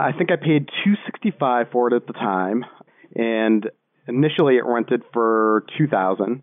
I think I paid 265 for it at the time, and initially it rented for 2000.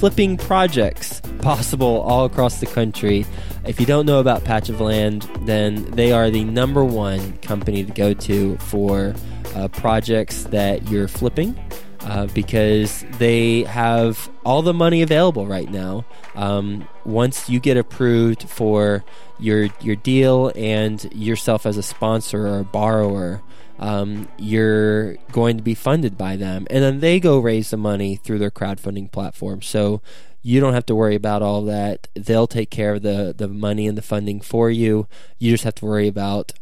flipping projects possible all across the country. If you don't know about Patch of Land, then they are the number one company to go to for uh, projects that you're flipping. Uh, because they have all the money available right now. Um, once you get approved for your your deal and yourself as a sponsor or a borrower, um, you're going to be funded by them. And then they go raise the money through their crowdfunding platform. So you don't have to worry about all that. They'll take care of the, the money and the funding for you. You just have to worry about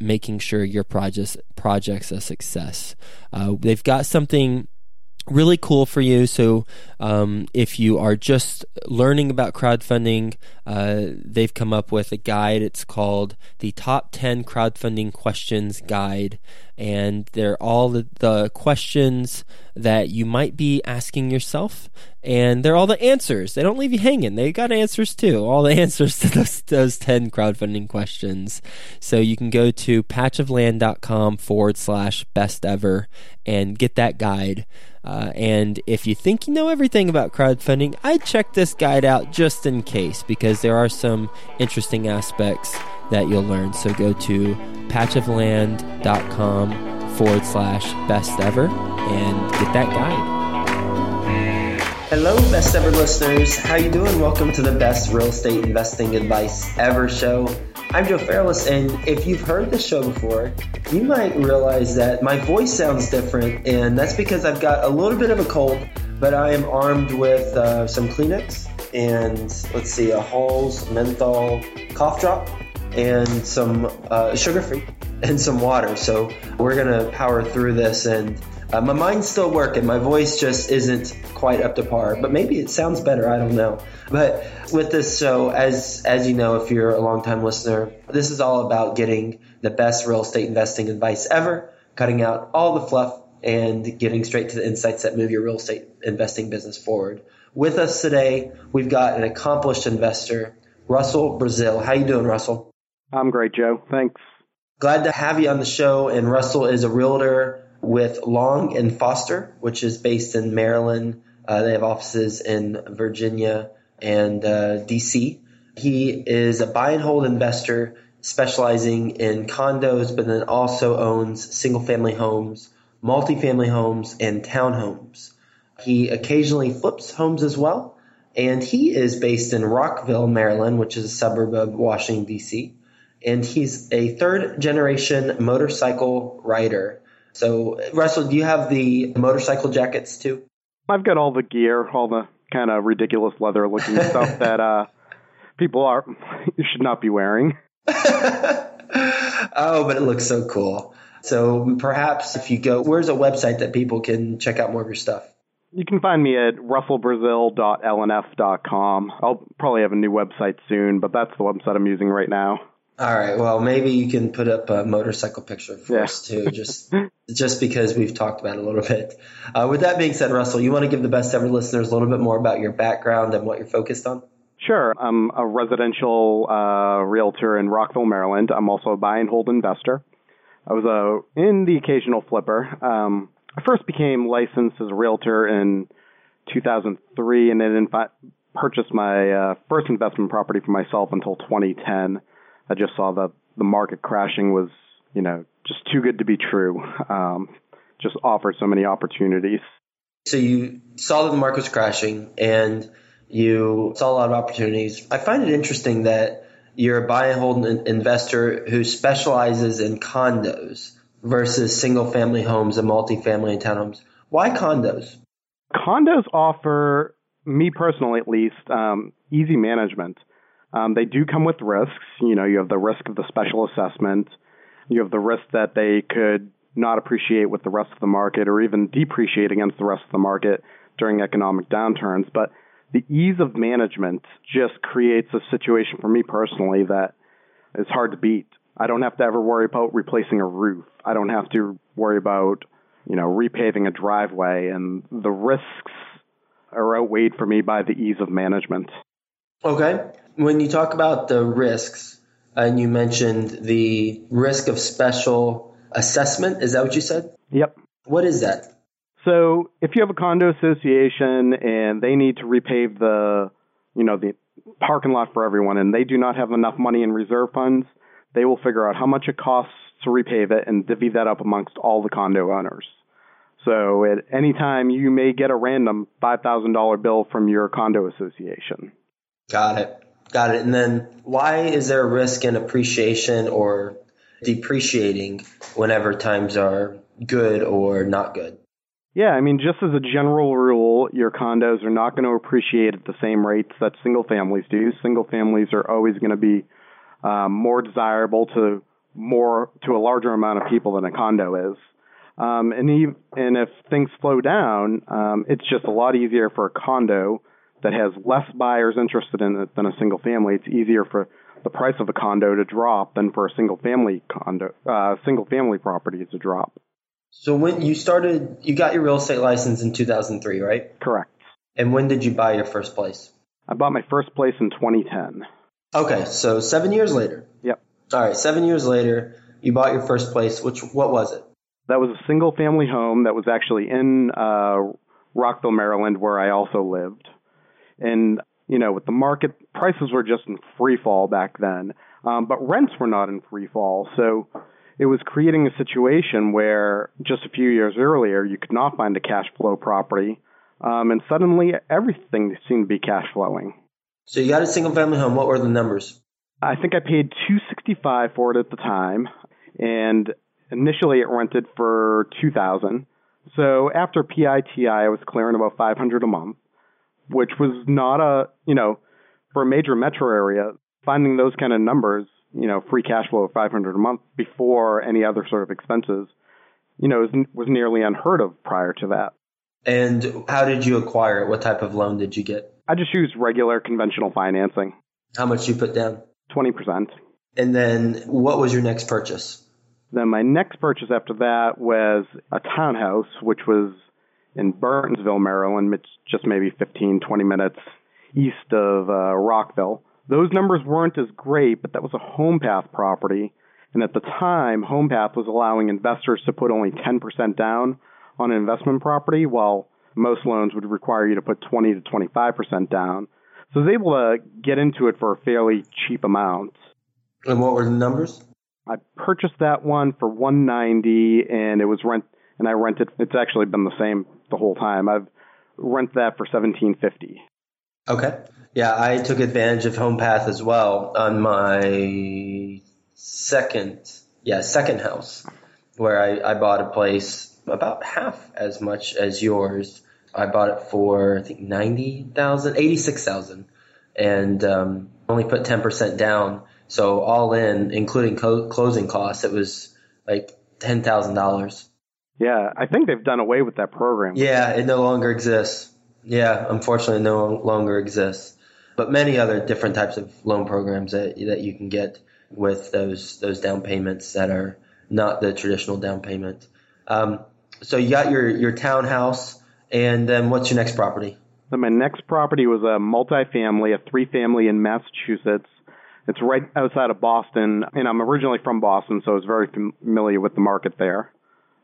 making sure your projects project's a success. Uh, they've got something really cool for you. So, um, if you are just learning about crowdfunding, uh, they've come up with a guide. It's called the Top 10 Crowdfunding Questions Guide. And they're all the, the questions that you might be asking yourself. And they're all the answers. They don't leave you hanging. They got answers too. All the answers to those, those 10 crowdfunding questions. So you can go to patchofland.com forward slash best ever and get that guide. Uh, and if you think you know everything about crowdfunding, I'd check this guide out just in case because there are some interesting aspects that you'll learn. So go to patchofland.com forward slash best ever and get that guide. Hello, best ever listeners. How you doing? Welcome to the best real estate investing advice ever show. I'm Joe Fairless, and if you've heard this show before, you might realize that my voice sounds different, and that's because I've got a little bit of a cold, but I am armed with uh, some Kleenex and let's see, a Halls menthol cough drop and some uh, sugar free and some water. So we're gonna power through this and uh, my mind's still working. My voice just isn't quite up to par, but maybe it sounds better. I don't know. But with this show, as as you know, if you're a longtime listener, this is all about getting the best real estate investing advice ever, cutting out all the fluff, and getting straight to the insights that move your real estate investing business forward. With us today, we've got an accomplished investor, Russell Brazil. How you doing, Russell? I'm great, Joe. Thanks. Glad to have you on the show. And Russell is a realtor with Long and Foster, which is based in Maryland. Uh, they have offices in Virginia and uh, DC. He is a buy and hold investor specializing in condos, but then also owns single family homes, multifamily homes, and townhomes. He occasionally flips homes as well. And he is based in Rockville, Maryland, which is a suburb of Washington, D.C. And he's a third generation motorcycle rider so, Russell, do you have the motorcycle jackets too? I've got all the gear, all the kind of ridiculous leather looking stuff that uh, people are you should not be wearing. oh, but it looks so cool. So perhaps if you go, where's a website that people can check out more of your stuff? You can find me at russellbrazil.lnf.com. I'll probably have a new website soon, but that's the website I'm using right now. All right. Well, maybe you can put up a motorcycle picture for yeah. us too, just just because we've talked about it a little bit. Uh, with that being said, Russell, you want to give the best ever listeners a little bit more about your background and what you're focused on? Sure. I'm a residential uh, realtor in Rockville, Maryland. I'm also a buy and hold investor. I was a in the occasional flipper. Um, I first became licensed as a realtor in 2003, and then in fact purchased my uh, first investment property for myself until 2010. I just saw that the market crashing was, you know, just too good to be true. Um, just offered so many opportunities. So you saw that the market was crashing and you saw a lot of opportunities. I find it interesting that you're a buy and hold investor who specializes in condos versus single family homes and multifamily and townhomes. Why condos? Condos offer me personally, at least, um, easy management. Um, they do come with risks. You know, you have the risk of the special assessment. You have the risk that they could not appreciate with the rest of the market or even depreciate against the rest of the market during economic downturns. But the ease of management just creates a situation for me personally that is hard to beat. I don't have to ever worry about replacing a roof. I don't have to worry about, you know, repaving a driveway and the risks are outweighed for me by the ease of management. Okay. When you talk about the risks, and you mentioned the risk of special assessment, is that what you said? Yep. What is that? So if you have a condo association and they need to repave the, you know, the parking lot for everyone and they do not have enough money in reserve funds, they will figure out how much it costs to repave it and divvy that up amongst all the condo owners. So at any time you may get a random $5,000 bill from your condo association. Got it. Got it. And then why is there a risk in appreciation or depreciating whenever times are good or not good? Yeah, I mean, just as a general rule, your condos are not going to appreciate at the same rates that single families do. Single families are always going to be um, more desirable to more to a larger amount of people than a condo is. Um, and even, and if things slow down, um, it's just a lot easier for a condo that has less buyers interested in it than a single family. It's easier for the price of a condo to drop than for a single family condo, uh, single family property to drop. So when you started, you got your real estate license in 2003, right? Correct. And when did you buy your first place? I bought my first place in 2010. Okay, so seven years later. Yep. All right, seven years later, you bought your first place. Which what was it? That was a single family home that was actually in uh, Rockville, Maryland, where I also lived. And you know, with the market, prices were just in free fall back then, um, but rents were not in free fall. So it was creating a situation where just a few years earlier you could not find a cash flow property, um, and suddenly everything seemed to be cash flowing. So you got a single family home. What were the numbers? I think I paid two sixty five for it at the time, and initially it rented for two thousand. So after PITI, I was clearing about five hundred a month, which was not a you know for a major metro area finding those kind of numbers you know, free cash flow of 500 a month before any other sort of expenses, you know, was, was nearly unheard of prior to that. And how did you acquire it? What type of loan did you get? I just used regular conventional financing. How much you put down? 20%. And then what was your next purchase? Then my next purchase after that was a townhouse, which was in Burtonsville, Maryland, it's just maybe 15, 20 minutes east of uh, Rockville. Those numbers weren't as great, but that was a HomePath property. And at the time, HomePath was allowing investors to put only 10% down on an investment property, while most loans would require you to put 20 to 25% down. So I was able to get into it for a fairly cheap amount. And what were the numbers? I purchased that one for 190 and it was rent and I rent it. it's actually been the same the whole time. I've rent that for 1750. Okay. Yeah, I took advantage of HomePath as well on my second, yeah, second house, where I, I bought a place about half as much as yours. I bought it for I think ninety thousand, eighty six thousand, and um, only put ten percent down. So all in, including co- closing costs, it was like ten thousand dollars. Yeah, I think they've done away with that program. Yeah, it no longer exists. Yeah, unfortunately, no longer exists. But many other different types of loan programs that that you can get with those those down payments that are not the traditional down payment. Um, so you got your your townhouse, and then what's your next property? So my next property was a multifamily, a three family in Massachusetts. It's right outside of Boston, and I'm originally from Boston, so I was very familiar with the market there.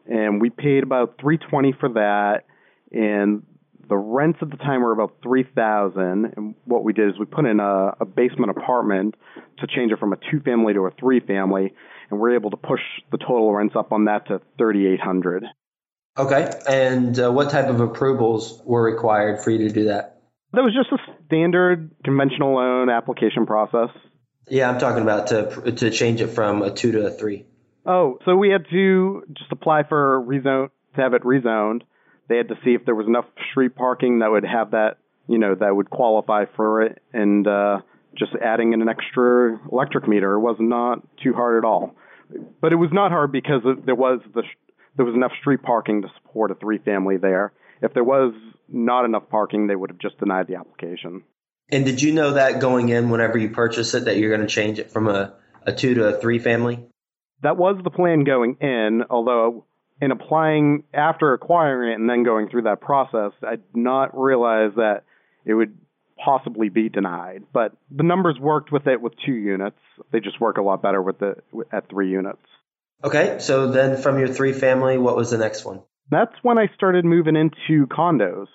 And we paid about 320 for that, and the rents at the time were about three thousand, and what we did is we put in a, a basement apartment to change it from a two family to a three family, and we're able to push the total rents up on that to thirty eight hundred. Okay, and uh, what type of approvals were required for you to do that? That was just a standard conventional loan application process. Yeah, I'm talking about to to change it from a two to a three. Oh, so we had to just apply for rezone to have it rezoned they had to see if there was enough street parking that would have that, you know, that would qualify for it, and uh, just adding in an extra electric meter was not too hard at all. But it was not hard because there was the there was enough street parking to support a three family there. If there was not enough parking, they would have just denied the application. And did you know that going in whenever you purchase it that you're going to change it from a, a two to a three family? That was the plan going in, although in applying after acquiring it and then going through that process, I did not realize that it would possibly be denied. But the numbers worked with it with two units. They just work a lot better with the at three units. Okay, so then from your three family, what was the next one? That's when I started moving into condos.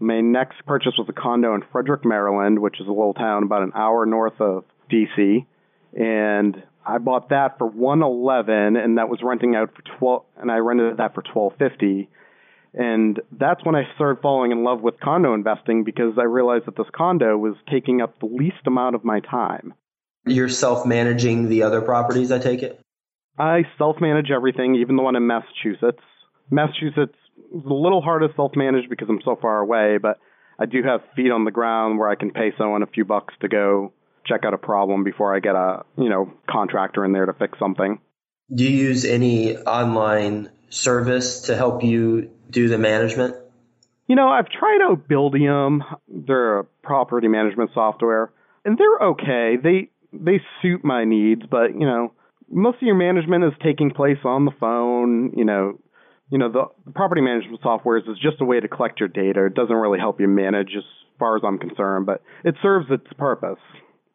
My next purchase was a condo in Frederick, Maryland, which is a little town about an hour north of DC, and I bought that for 111 and that was renting out for 12 and I rented that for 1250 and that's when I started falling in love with condo investing because I realized that this condo was taking up the least amount of my time. You're self-managing the other properties, I take it? I self-manage everything, even the one in Massachusetts. Massachusetts is a little hard to self-manage because I'm so far away, but I do have feet on the ground where I can pay someone a few bucks to go check out a problem before I get a, you know, contractor in there to fix something. Do you use any online service to help you do the management? You know, I've tried out Buildium. They're a property management software, and they're okay. They they suit my needs, but you know, most of your management is taking place on the phone. You know, you know the, the property management software is just a way to collect your data. It doesn't really help you manage, as far as I'm concerned, but it serves its purpose.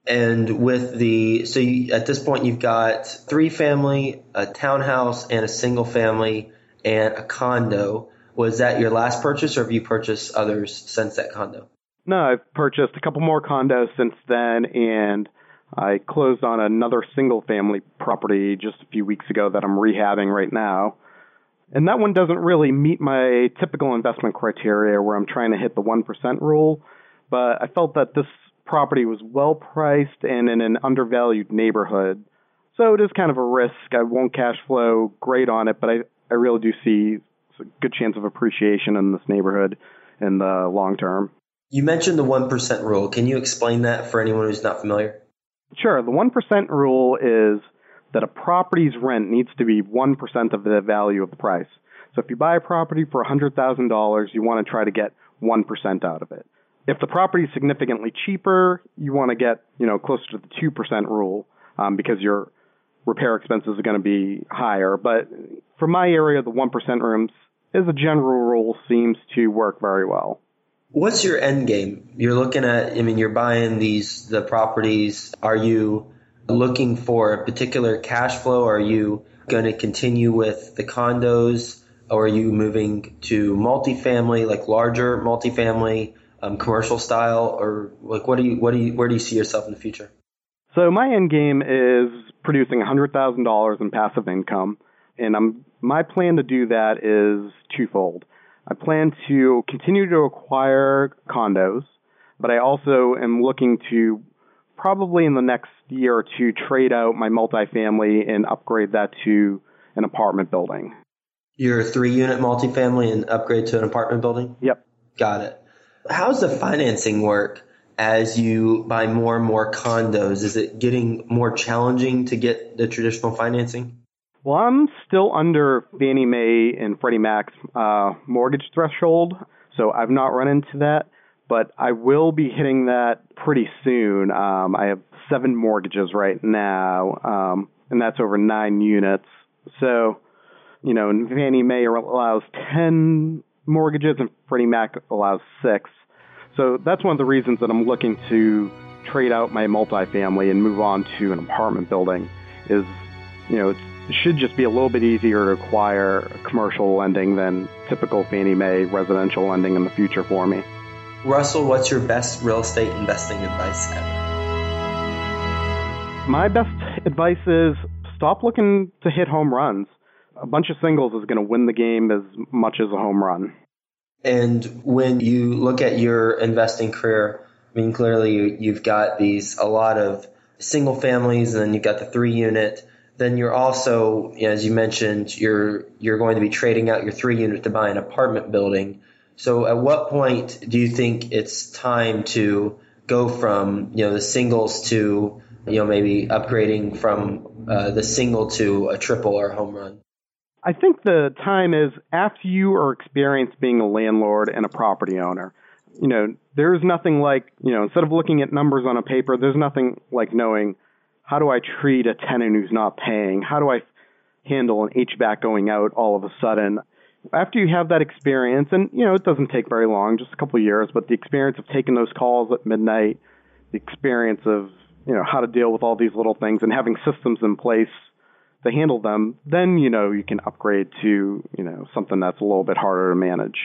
And with the so you, at this point you've got three family, a townhouse, and a single family, and a condo. Was that your last purchase, or have you purchased others since that condo? No, I've purchased a couple more condos since then, and I closed on another single family property just a few weeks ago that I'm rehabbing right now. And that one doesn't really meet my typical investment criteria where I'm trying to hit the 1% rule, but I felt that this property was well priced and in an undervalued neighborhood. So it is kind of a risk. I won't cash flow great on it, but I, I really do see a good chance of appreciation in this neighborhood in the long term. You mentioned the 1% rule. Can you explain that for anyone who's not familiar? Sure. The 1% rule is that a property's rent needs to be 1% of the value of the price. So if you buy a property for $100,000, you want to try to get 1% out of it. If the property is significantly cheaper, you want to get you know closer to the two percent rule um, because your repair expenses are going to be higher. But for my area, the one percent rooms, as a general rule, seems to work very well. What's your end game? You're looking at. I mean, you're buying these the properties. Are you looking for a particular cash flow? Are you going to continue with the condos? Or are you moving to multifamily, like larger multifamily? Um, commercial style, or like what do you what do you where do you see yourself in the future? So my end game is producing hundred thousand dollars in passive income, and I'm my plan to do that is twofold. I plan to continue to acquire condos, but I also am looking to probably in the next year or two trade out my multifamily and upgrade that to an apartment building. Your three unit multifamily and upgrade to an apartment building? Yep. Got it. How's the financing work as you buy more and more condos? Is it getting more challenging to get the traditional financing? Well, I'm still under Fannie Mae and Freddie Mac's uh, mortgage threshold, so I've not run into that. But I will be hitting that pretty soon. Um, I have seven mortgages right now, um, and that's over nine units. So, you know, Fannie Mae allows 10 mortgages and Freddie Mac allows six. So that's one of the reasons that I'm looking to trade out my multifamily and move on to an apartment building. Is you know it should just be a little bit easier to acquire commercial lending than typical Fannie Mae residential lending in the future for me. Russell, what's your best real estate investing advice ever? My best advice is stop looking to hit home runs a bunch of singles is going to win the game as much as a home run. And when you look at your investing career, I mean, clearly you've got these a lot of single families, and then you've got the three unit. Then you're also, you know, as you mentioned, you're you're going to be trading out your three unit to buy an apartment building. So, at what point do you think it's time to go from you know the singles to you know maybe upgrading from uh, the single to a triple or home run? I think the time is after you are experienced being a landlord and a property owner. You know, there's nothing like, you know, instead of looking at numbers on a paper, there's nothing like knowing how do I treat a tenant who's not paying? How do I handle an HVAC going out all of a sudden? After you have that experience, and you know it doesn't take very long, just a couple of years, but the experience of taking those calls at midnight, the experience of you know how to deal with all these little things, and having systems in place to handle them, then you know you can upgrade to you know something that's a little bit harder to manage.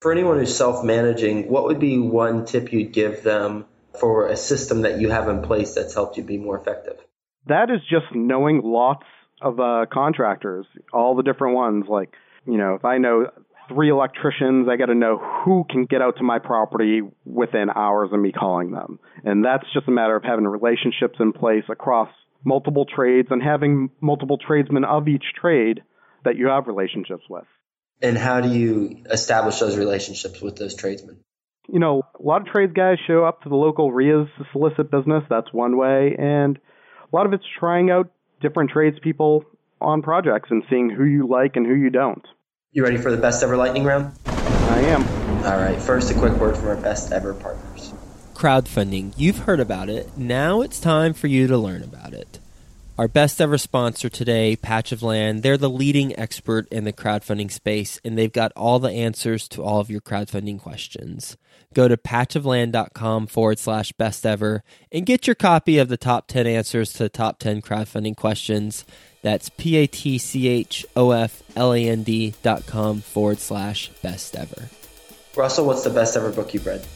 For anyone who's self-managing, what would be one tip you'd give them for a system that you have in place that's helped you be more effective? That is just knowing lots of uh, contractors, all the different ones. Like, you know, if I know three electricians, I got to know who can get out to my property within hours of me calling them. And that's just a matter of having relationships in place across multiple trades and having multiple tradesmen of each trade that you have relationships with. And how do you establish those relationships with those tradesmen? You know, a lot of trades guys show up to the local RIAs to solicit business. That's one way. And a lot of it's trying out different tradespeople on projects and seeing who you like and who you don't. You ready for the best ever lightning round? I am. All right. First, a quick word from our best ever partners. Crowdfunding. You've heard about it. Now it's time for you to learn about it. Our best ever sponsor today, Patch of Land, they're the leading expert in the crowdfunding space, and they've got all the answers to all of your crowdfunding questions. Go to patchofland.com forward slash best ever and get your copy of the top 10 answers to the top 10 crowdfunding questions. That's P A T C H O F L A N D dot com forward slash best ever. Russell, what's the best ever book you've read?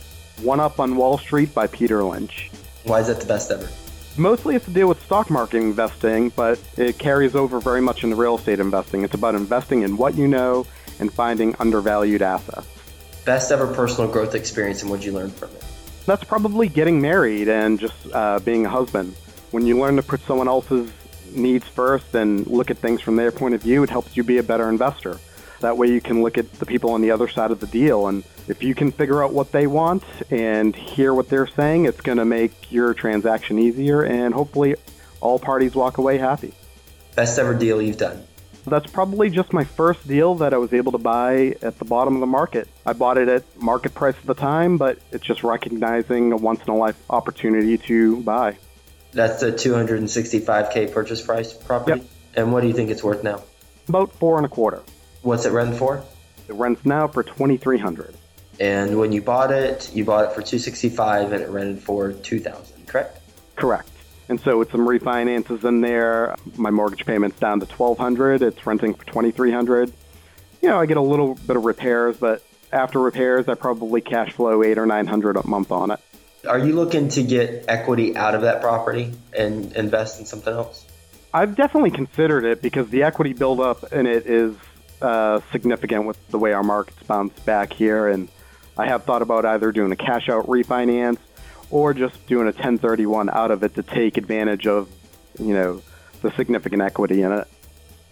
One Up on Wall Street by Peter Lynch. Why is that the best ever? Mostly it's to deal with stock market investing, but it carries over very much into real estate investing. It's about investing in what you know and finding undervalued assets. Best ever personal growth experience and what you learn from it? That's probably getting married and just uh, being a husband. When you learn to put someone else's needs first and look at things from their point of view, it helps you be a better investor. That way you can look at the people on the other side of the deal. And if you can figure out what they want and hear what they're saying, it's going to make your transaction easier and hopefully all parties walk away happy. Best ever deal you've done? That's probably just my first deal that I was able to buy at the bottom of the market. I bought it at market price at the time, but it's just recognizing a once in a life opportunity to buy. That's the 265k purchase price property. Yep. And what do you think it's worth now? About four and a quarter. What's it rent for? It rents now for twenty three hundred. And when you bought it, you bought it for 265 and it rented for 2000, correct? Correct. And so with some refinances in there, my mortgage payment's down to twelve hundred. It's renting for twenty three hundred. You know, I get a little bit of repairs, but after repairs, I probably cash flow eight or nine hundred a month on it. Are you looking to get equity out of that property and invest in something else? I've definitely considered it because the equity buildup in it is uh, significant with the way our markets bounce back here, and I have thought about either doing a cash out refinance or just doing a 1031 out of it to take advantage of, you know, the significant equity in it.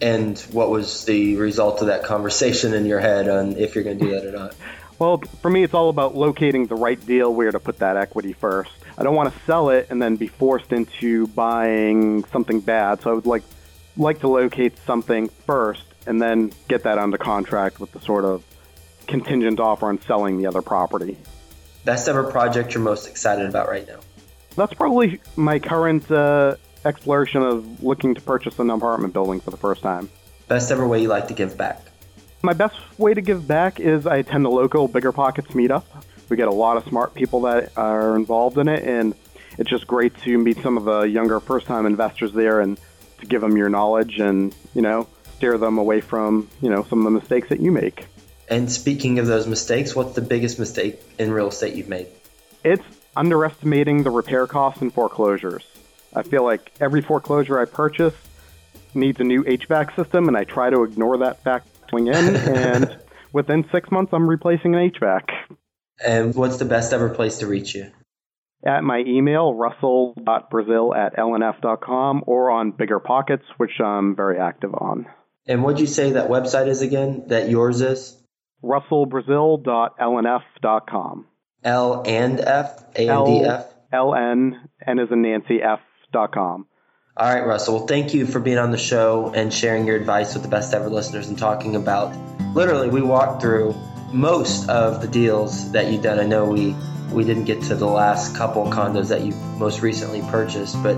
And what was the result of that conversation in your head on if you're going to do that or not? Well, for me, it's all about locating the right deal where to put that equity first. I don't want to sell it and then be forced into buying something bad. So I would like like to locate something first and then get that under contract with the sort of contingent offer on selling the other property. Best ever project you're most excited about right now? That's probably my current uh, exploration of looking to purchase an apartment building for the first time. Best ever way you like to give back? My best way to give back is I attend a local Bigger Pockets meetup. We get a lot of smart people that are involved in it, and it's just great to meet some of the younger first time investors there and to give them your knowledge and, you know, steer them away from, you know, some of the mistakes that you make. And speaking of those mistakes, what's the biggest mistake in real estate you've made? It's underestimating the repair costs in foreclosures. I feel like every foreclosure I purchase needs a new HVAC system, and I try to ignore that fact going in, and within six months, I'm replacing an HVAC. And what's the best ever place to reach you? At my email, russell.brazil at lnf.com, or on Bigger Pockets, which I'm very active on. And what'd you say that website is again? That yours is? russellbrazil.lnf.com. L and F? A and D F? L N N is in Nancy F dot com. All right, Russell. Well, thank you for being on the show and sharing your advice with the best ever listeners and talking about. Literally, we walked through most of the deals that you've done. I know we we didn't get to the last couple condos that you most recently purchased, but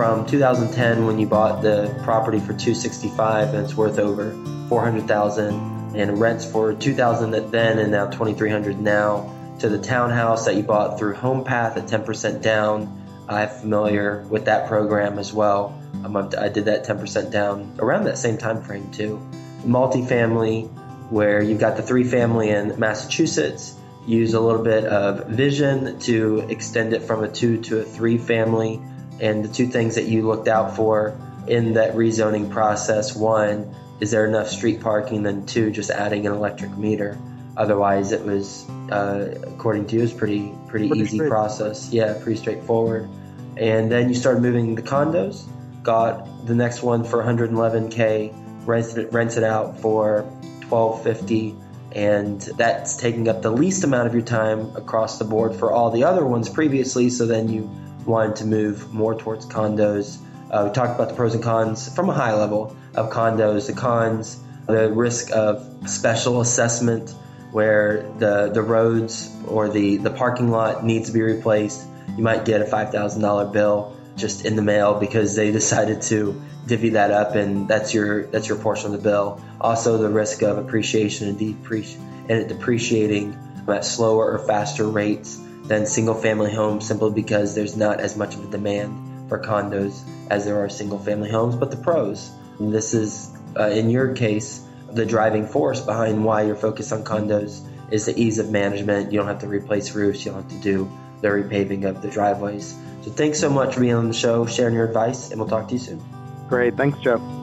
from 2010 when you bought the property for 265 and it's worth over 400,000 and rents for 2,000 then and now 2,300 now to the townhouse that you bought through HomePath at 10% down. I'm familiar with that program as well. I did that 10% down around that same time frame too. Multifamily, where you've got the three family in Massachusetts, use a little bit of vision to extend it from a two to a three family. And the two things that you looked out for in that rezoning process one, is there enough street parking? Then two, just adding an electric meter. Otherwise, it was, uh, according to you, it was pretty pretty, pretty easy process. Yeah, pretty straightforward. And then you started moving the condos. Got the next one for 111k, rented it, rented out for 1250 and that's taking up the least amount of your time across the board for all the other ones previously. So then you wanted to move more towards condos. Uh, we talked about the pros and cons from a high level of condos. The cons, the risk of special assessment where the the roads or the the parking lot needs to be replaced. You might get a five thousand dollar bill just in the mail because they decided to divvy that up and that's your that's your portion of the bill. Also the risk of appreciation and depreci- and it depreciating at slower or faster rates than single family homes simply because there's not as much of a demand for condos as there are single family homes. But the pros, this is uh, in your case the driving force behind why you're focused on condos is the ease of management. You don't have to replace roofs. You don't have to do the repaving of the driveways. So thanks so much for being on the show, sharing your advice, and we'll talk to you soon. Great. Thanks, Joe.